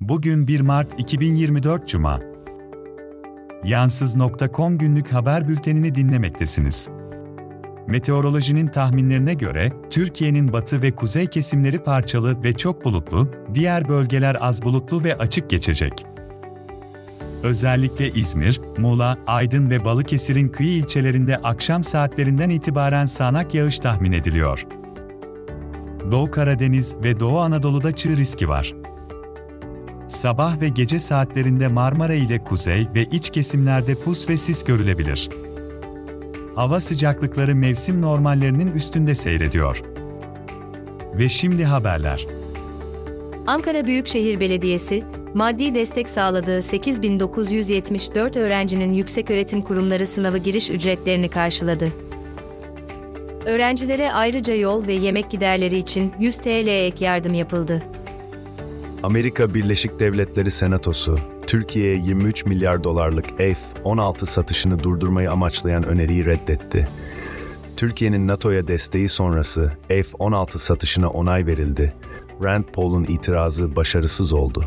Bugün 1 Mart 2024 Cuma. Yansız.com günlük haber bültenini dinlemektesiniz. Meteorolojinin tahminlerine göre Türkiye'nin batı ve kuzey kesimleri parçalı ve çok bulutlu, diğer bölgeler az bulutlu ve açık geçecek. Özellikle İzmir, Muğla, Aydın ve Balıkesir'in kıyı ilçelerinde akşam saatlerinden itibaren sağanak yağış tahmin ediliyor. Doğu Karadeniz ve Doğu Anadolu'da çığ riski var. Sabah ve gece saatlerinde Marmara ile kuzey ve iç kesimlerde pus ve sis görülebilir. Hava sıcaklıkları mevsim normallerinin üstünde seyrediyor. Ve şimdi haberler. Ankara Büyükşehir Belediyesi, maddi destek sağladığı 8974 öğrencinin yükseköğretim kurumları sınavı giriş ücretlerini karşıladı. Öğrencilere ayrıca yol ve yemek giderleri için 100 TL ek yardım yapıldı. Amerika Birleşik Devletleri Senatosu, Türkiye'ye 23 milyar dolarlık F-16 satışını durdurmayı amaçlayan öneriyi reddetti. Türkiye'nin NATO'ya desteği sonrası F-16 satışına onay verildi. Rand Paul'un itirazı başarısız oldu.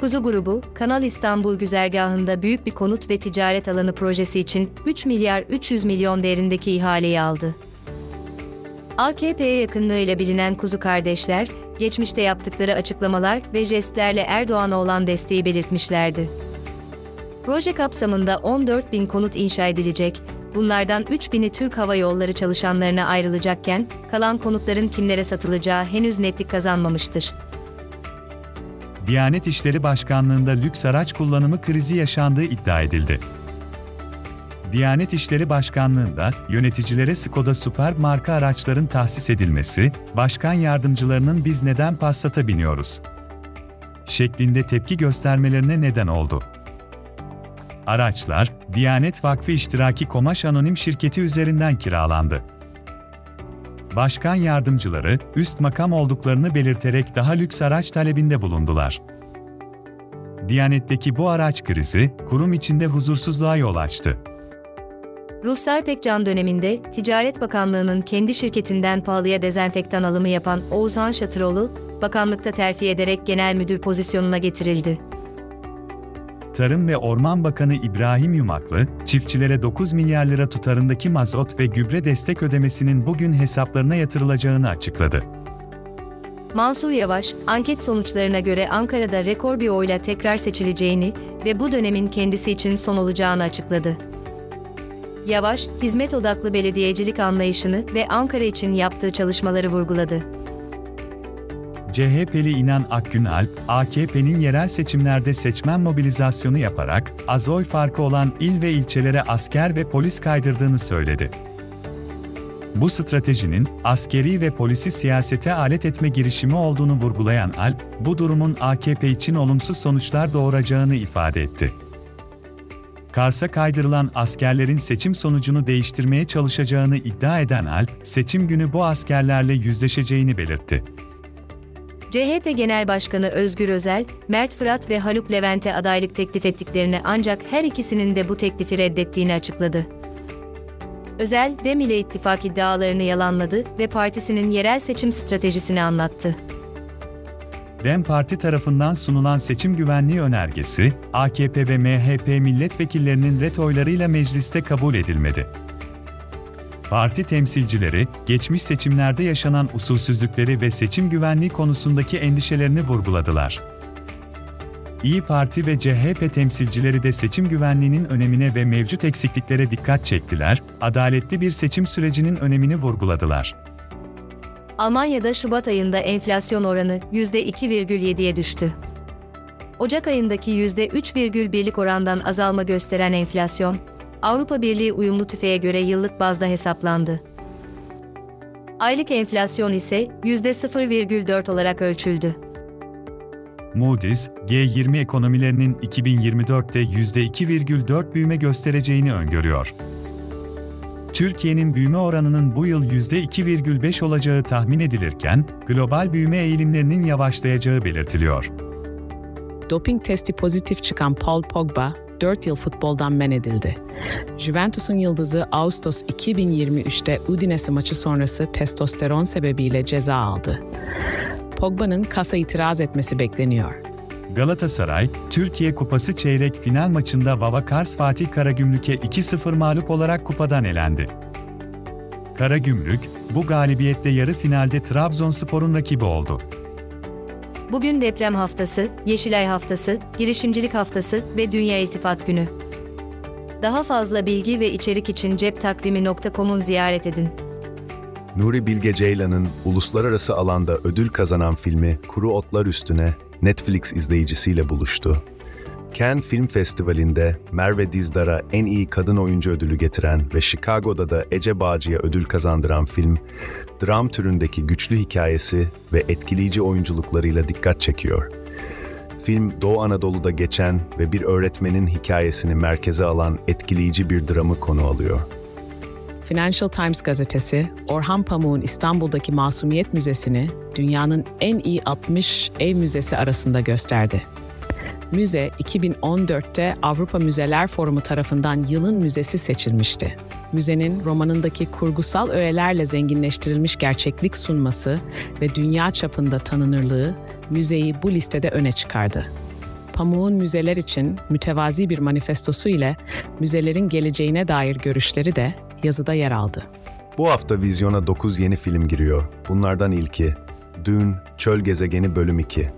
Kuzu Grubu, Kanal İstanbul güzergahında büyük bir konut ve ticaret alanı projesi için 3 milyar 300 milyon değerindeki ihaleyi aldı. AKP'ye yakınlığıyla bilinen Kuzu kardeşler, geçmişte yaptıkları açıklamalar ve jestlerle Erdoğan'a olan desteği belirtmişlerdi. Proje kapsamında 14 bin konut inşa edilecek, bunlardan 3 bini Türk Hava Yolları çalışanlarına ayrılacakken, kalan konutların kimlere satılacağı henüz netlik kazanmamıştır. Diyanet İşleri Başkanlığı'nda lüks araç kullanımı krizi yaşandığı iddia edildi. Diyanet İşleri Başkanlığı'nda yöneticilere Skoda Super marka araçların tahsis edilmesi, başkan yardımcılarının biz neden Passat'a biniyoruz? şeklinde tepki göstermelerine neden oldu. Araçlar, Diyanet Vakfı İştiraki Komaş Anonim Şirketi üzerinden kiralandı. Başkan yardımcıları, üst makam olduklarını belirterek daha lüks araç talebinde bulundular. Diyanet'teki bu araç krizi, kurum içinde huzursuzluğa yol açtı. Ruhsar Pekcan döneminde Ticaret Bakanlığı'nın kendi şirketinden pahalıya dezenfektan alımı yapan Oğuzhan Şatıroğlu, bakanlıkta terfi ederek genel müdür pozisyonuna getirildi. Tarım ve Orman Bakanı İbrahim Yumaklı, çiftçilere 9 milyar lira tutarındaki mazot ve gübre destek ödemesinin bugün hesaplarına yatırılacağını açıkladı. Mansur Yavaş, anket sonuçlarına göre Ankara'da rekor bir oyla tekrar seçileceğini ve bu dönemin kendisi için son olacağını açıkladı. Yavaş, hizmet odaklı belediyecilik anlayışını ve Ankara için yaptığı çalışmaları vurguladı. CHP'li İnan Akgünalp, AKP'nin yerel seçimlerde seçmen mobilizasyonu yaparak az oy farkı olan il ve ilçelere asker ve polis kaydırdığını söyledi. Bu stratejinin askeri ve polisi siyasete alet etme girişimi olduğunu vurgulayan Alp, bu durumun AKP için olumsuz sonuçlar doğuracağını ifade etti. Kars'a kaydırılan askerlerin seçim sonucunu değiştirmeye çalışacağını iddia eden Alp, seçim günü bu askerlerle yüzleşeceğini belirtti. CHP Genel Başkanı Özgür Özel, Mert Fırat ve Haluk Levent'e adaylık teklif ettiklerini ancak her ikisinin de bu teklifi reddettiğini açıkladı. Özel, DEM ile ittifak iddialarını yalanladı ve partisinin yerel seçim stratejisini anlattı. DEM Parti tarafından sunulan seçim güvenliği önergesi, AKP ve MHP milletvekillerinin ret oylarıyla mecliste kabul edilmedi. Parti temsilcileri, geçmiş seçimlerde yaşanan usulsüzlükleri ve seçim güvenliği konusundaki endişelerini vurguladılar. İyi Parti ve CHP temsilcileri de seçim güvenliğinin önemine ve mevcut eksikliklere dikkat çektiler, adaletli bir seçim sürecinin önemini vurguladılar. Almanya'da Şubat ayında enflasyon oranı %2,7'ye düştü. Ocak ayındaki %3,1'lik orandan azalma gösteren enflasyon, Avrupa Birliği uyumlu tüfeğe göre yıllık bazda hesaplandı. Aylık enflasyon ise %0,4 olarak ölçüldü. Moody's, G20 ekonomilerinin 2024'te %2,4 büyüme göstereceğini öngörüyor. Türkiye'nin büyüme oranının bu yıl %2,5 olacağı tahmin edilirken, global büyüme eğilimlerinin yavaşlayacağı belirtiliyor. Doping testi pozitif çıkan Paul Pogba, 4 yıl futboldan men edildi. Juventus'un yıldızı Ağustos 2023'te Udinese maçı sonrası testosteron sebebiyle ceza aldı. Pogba'nın kasa itiraz etmesi bekleniyor. Galatasaray, Türkiye Kupası çeyrek final maçında Vava Kars Fatih Karagümrük'e 2-0 mağlup olarak kupadan elendi. Karagümrük, bu galibiyette yarı finalde Trabzonspor'un rakibi oldu. Bugün deprem haftası, Yeşilay haftası, girişimcilik haftası ve Dünya İltifat Günü. Daha fazla bilgi ve içerik için ceptakvimi.com'u ziyaret edin. Nuri Bilge Ceylan'ın uluslararası alanda ödül kazanan filmi Kuru Otlar Üstüne Netflix izleyicisiyle buluştu. Cannes Film Festivali'nde Merve Dizdar'a en iyi kadın oyuncu ödülü getiren ve Chicago'da da Ece Bağcı'ya ödül kazandıran film, dram türündeki güçlü hikayesi ve etkileyici oyunculuklarıyla dikkat çekiyor. Film, Doğu Anadolu'da geçen ve bir öğretmenin hikayesini merkeze alan etkileyici bir dramı konu alıyor. Financial Times gazetesi, Orhan Pamuk'un İstanbul'daki Masumiyet Müzesi'ni dünyanın en iyi 60 ev müzesi arasında gösterdi. Müze 2014'te Avrupa Müzeler Forumu tarafından yılın müzesi seçilmişti. Müzenin romanındaki kurgusal öğelerle zenginleştirilmiş gerçeklik sunması ve dünya çapında tanınırlığı müzeyi bu listede öne çıkardı. Pamuk'un müzeler için mütevazi bir manifestosu ile müzelerin geleceğine dair görüşleri de yazıda yer aldı. Bu hafta vizyona 9 yeni film giriyor. Bunlardan ilki Dün, Çöl Gezegeni Bölüm 2.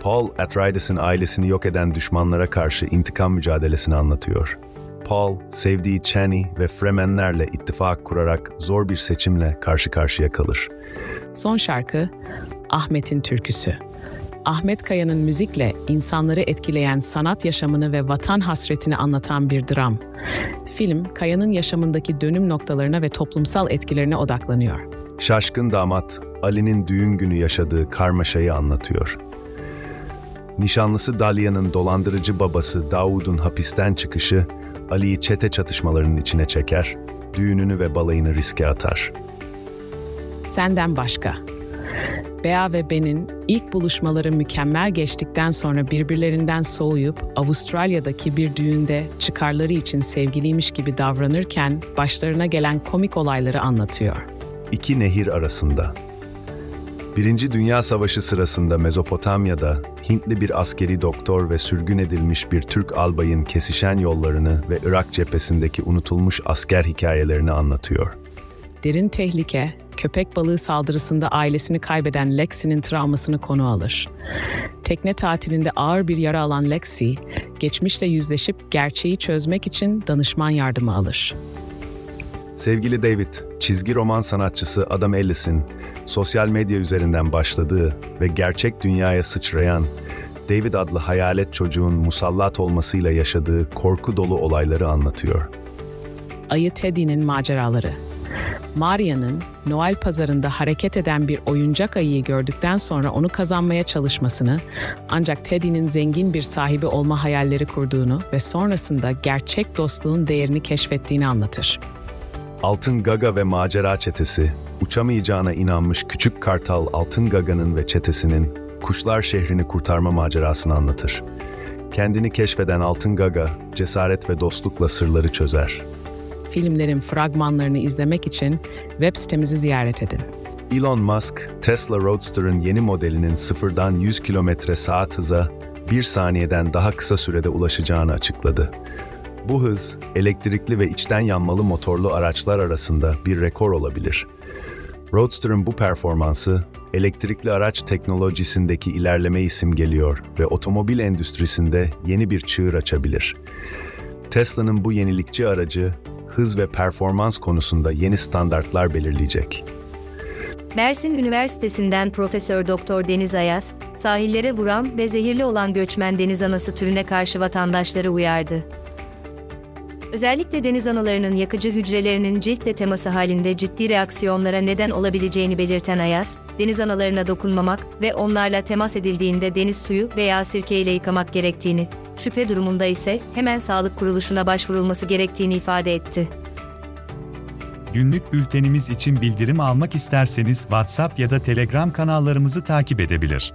Paul Atreides'in ailesini yok eden düşmanlara karşı intikam mücadelesini anlatıyor. Paul, sevdiği Chani ve Fremenlerle ittifak kurarak zor bir seçimle karşı karşıya kalır. Son şarkı Ahmet'in türküsü. Ahmet Kaya'nın müzikle insanları etkileyen sanat yaşamını ve vatan hasretini anlatan bir dram. Film, Kaya'nın yaşamındaki dönüm noktalarına ve toplumsal etkilerine odaklanıyor. Şaşkın damat, Ali'nin düğün günü yaşadığı karmaşayı anlatıyor. Nişanlısı Dalia'nın dolandırıcı babası Davud'un hapisten çıkışı, Ali'yi çete çatışmalarının içine çeker, düğününü ve balayını riske atar. Senden başka. Bea ve Ben'in ilk buluşmaları mükemmel geçtikten sonra birbirlerinden soğuyup Avustralya'daki bir düğünde çıkarları için sevgiliymiş gibi davranırken başlarına gelen komik olayları anlatıyor. İki nehir arasında. Birinci Dünya Savaşı sırasında Mezopotamya'da Hintli bir askeri doktor ve sürgün edilmiş bir Türk albayın kesişen yollarını ve Irak cephesindeki unutulmuş asker hikayelerini anlatıyor. Derin tehlike, köpek balığı saldırısında ailesini kaybeden Lexi'nin travmasını konu alır. Tekne tatilinde ağır bir yara alan Lexi, geçmişle yüzleşip gerçeği çözmek için danışman yardımı alır. Sevgili David, çizgi roman sanatçısı Adam Ellis'in sosyal medya üzerinden başladığı ve gerçek dünyaya sıçrayan David adlı hayalet çocuğun musallat olmasıyla yaşadığı korku dolu olayları anlatıyor. Ayı Teddy'nin maceraları. Maria'nın Noel pazarında hareket eden bir oyuncak ayıyı gördükten sonra onu kazanmaya çalışmasını, ancak Teddy'nin zengin bir sahibi olma hayalleri kurduğunu ve sonrasında gerçek dostluğun değerini keşfettiğini anlatır. Altın Gaga ve Macera Çetesi, uçamayacağına inanmış küçük kartal Altın Gaga'nın ve çetesinin kuşlar şehrini kurtarma macerasını anlatır. Kendini keşfeden Altın Gaga, cesaret ve dostlukla sırları çözer. Filmlerin fragmanlarını izlemek için web sitemizi ziyaret edin. Elon Musk, Tesla Roadster'ın yeni modelinin sıfırdan 100 km saat hıza bir saniyeden daha kısa sürede ulaşacağını açıkladı. Bu hız, elektrikli ve içten yanmalı motorlu araçlar arasında bir rekor olabilir. Roadster'ın bu performansı, elektrikli araç teknolojisindeki ilerlemeyi simgeliyor ve otomobil endüstrisinde yeni bir çığır açabilir. Tesla'nın bu yenilikçi aracı, hız ve performans konusunda yeni standartlar belirleyecek. Mersin Üniversitesi'nden Profesör Doktor Deniz Ayaz, sahillere vuran ve zehirli olan göçmen deniz anası türüne karşı vatandaşları uyardı. Özellikle deniz analarının yakıcı hücrelerinin ciltle teması halinde ciddi reaksiyonlara neden olabileceğini belirten Ayaz, deniz analarına dokunmamak ve onlarla temas edildiğinde deniz suyu veya sirke ile yıkamak gerektiğini, şüphe durumunda ise hemen sağlık kuruluşuna başvurulması gerektiğini ifade etti. Günlük bültenimiz için bildirim almak isterseniz WhatsApp ya da Telegram kanallarımızı takip edebilir.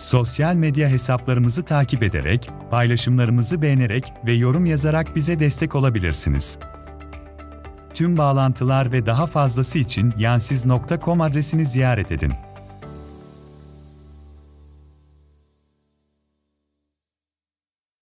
Sosyal medya hesaplarımızı takip ederek, paylaşımlarımızı beğenerek ve yorum yazarak bize destek olabilirsiniz. Tüm bağlantılar ve daha fazlası için yansiz.com adresini ziyaret edin.